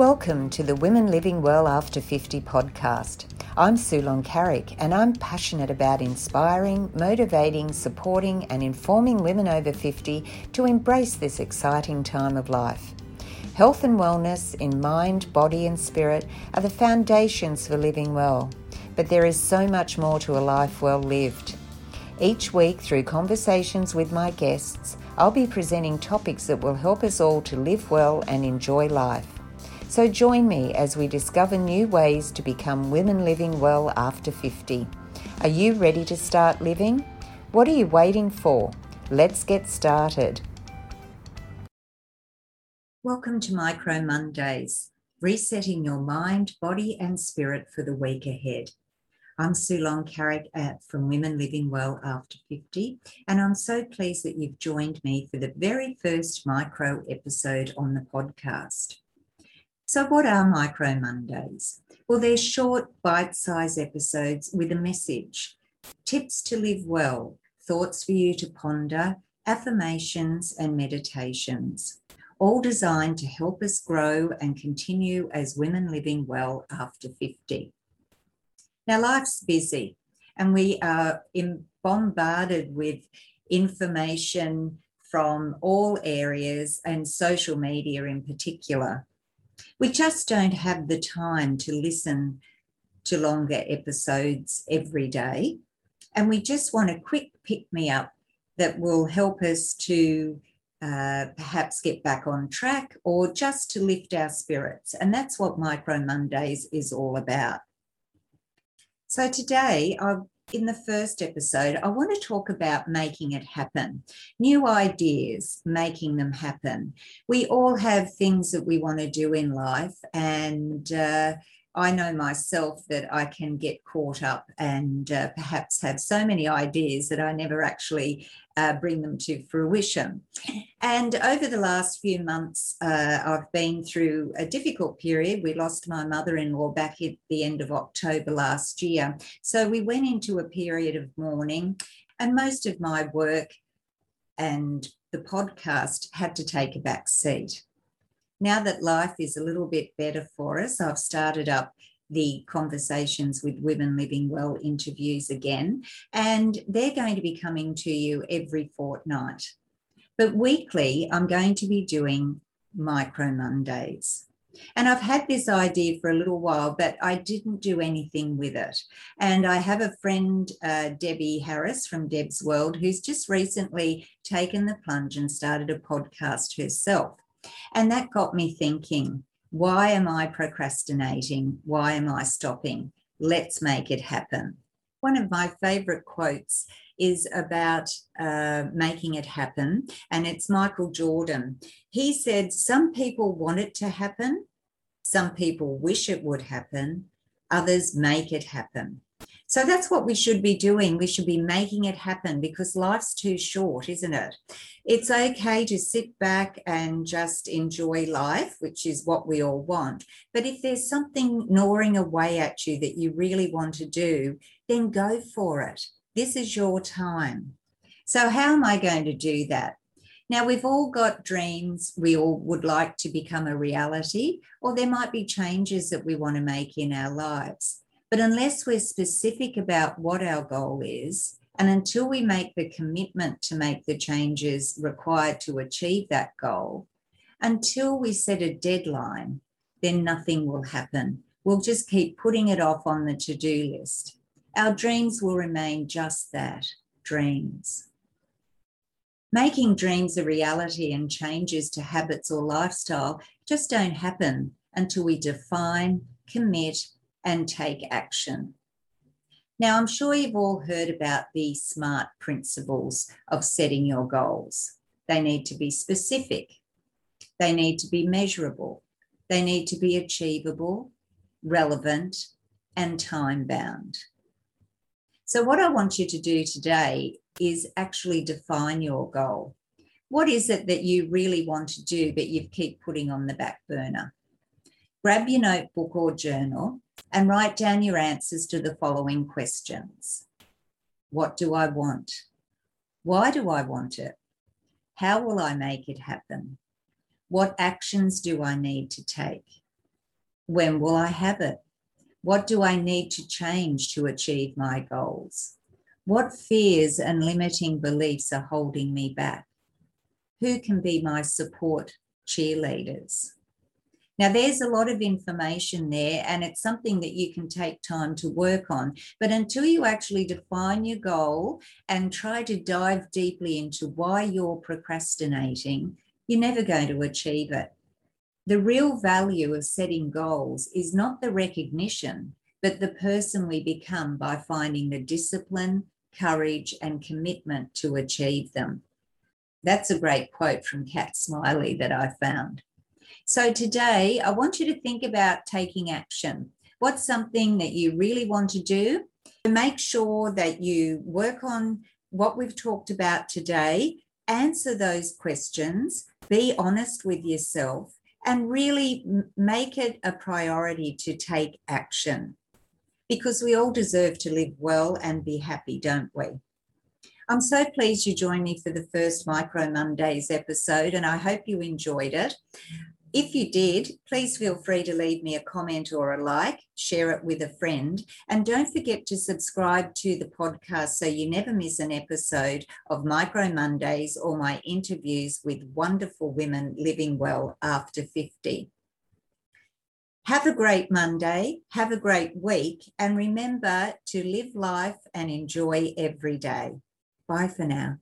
Welcome to the Women Living Well After 50 podcast. I'm Sue Loncaric and I'm passionate about inspiring, motivating, supporting, and informing women over 50 to embrace this exciting time of life. Health and wellness in mind, body, and spirit are the foundations for living well, but there is so much more to a life well lived. Each week, through conversations with my guests, I'll be presenting topics that will help us all to live well and enjoy life. So join me as we discover new ways to become women living well after 50. Are you ready to start living? What are you waiting for? Let's get started. Welcome to Micro Mondays, resetting your mind, body, and spirit for the week ahead. I'm Sue Loncaric uh, from Women Living Well After 50, and I'm so pleased that you've joined me for the very first micro episode on the podcast. So, what are Micro Mondays? Well, they're short, bite sized episodes with a message tips to live well, thoughts for you to ponder, affirmations, and meditations, all designed to help us grow and continue as women living well after 50. Now, life's busy, and we are bombarded with information from all areas and social media in particular. We just don't have the time to listen to longer episodes every day. And we just want a quick pick me up that will help us to uh, perhaps get back on track or just to lift our spirits. And that's what Micro Mondays is all about. So today, I've in the first episode, I want to talk about making it happen, new ideas, making them happen. We all have things that we want to do in life, and uh, I know myself that I can get caught up and uh, perhaps have so many ideas that I never actually uh, bring them to fruition. And over the last few months, uh, I've been through a difficult period. We lost my mother in law back at the end of October last year. So we went into a period of mourning, and most of my work and the podcast had to take a back seat now that life is a little bit better for us, I've started up the conversations with women living well interviews again, and they're going to be coming to you every fortnight. But weekly, I'm going to be doing micro Mondays. And I've had this idea for a little while, but I didn't do anything with it. And I have a friend, uh, Debbie Harris from Deb's World, who's just recently taken the plunge and started a podcast herself. And that got me thinking why am I procrastinating? Why am I stopping? Let's make it happen. One of my favorite quotes is about uh, making it happen, and it's Michael Jordan. He said, Some people want it to happen, some people wish it would happen, others make it happen. So that's what we should be doing. We should be making it happen because life's too short, isn't it? It's okay to sit back and just enjoy life, which is what we all want. But if there's something gnawing away at you that you really want to do, then go for it. This is your time. So, how am I going to do that? Now, we've all got dreams we all would like to become a reality, or there might be changes that we want to make in our lives. But unless we're specific about what our goal is, and until we make the commitment to make the changes required to achieve that goal, until we set a deadline, then nothing will happen. We'll just keep putting it off on the to do list. Our dreams will remain just that dreams. Making dreams a reality and changes to habits or lifestyle just don't happen until we define, commit, and take action. Now, I'm sure you've all heard about the SMART principles of setting your goals. They need to be specific, they need to be measurable, they need to be achievable, relevant, and time bound. So, what I want you to do today is actually define your goal. What is it that you really want to do, but you keep putting on the back burner? Grab your notebook or journal and write down your answers to the following questions What do I want? Why do I want it? How will I make it happen? What actions do I need to take? When will I have it? What do I need to change to achieve my goals? What fears and limiting beliefs are holding me back? Who can be my support cheerleaders? Now, there's a lot of information there, and it's something that you can take time to work on. But until you actually define your goal and try to dive deeply into why you're procrastinating, you're never going to achieve it. The real value of setting goals is not the recognition, but the person we become by finding the discipline, courage, and commitment to achieve them. That's a great quote from Kat Smiley that I found. So today, I want you to think about taking action. What's something that you really want to do? Make sure that you work on what we've talked about today, answer those questions, be honest with yourself, and really make it a priority to take action because we all deserve to live well and be happy, don't we? I'm so pleased you joined me for the first Micro Mondays episode, and I hope you enjoyed it. If you did, please feel free to leave me a comment or a like, share it with a friend, and don't forget to subscribe to the podcast so you never miss an episode of Micro Mondays or my interviews with wonderful women living well after 50. Have a great Monday, have a great week, and remember to live life and enjoy every day. Bye for now.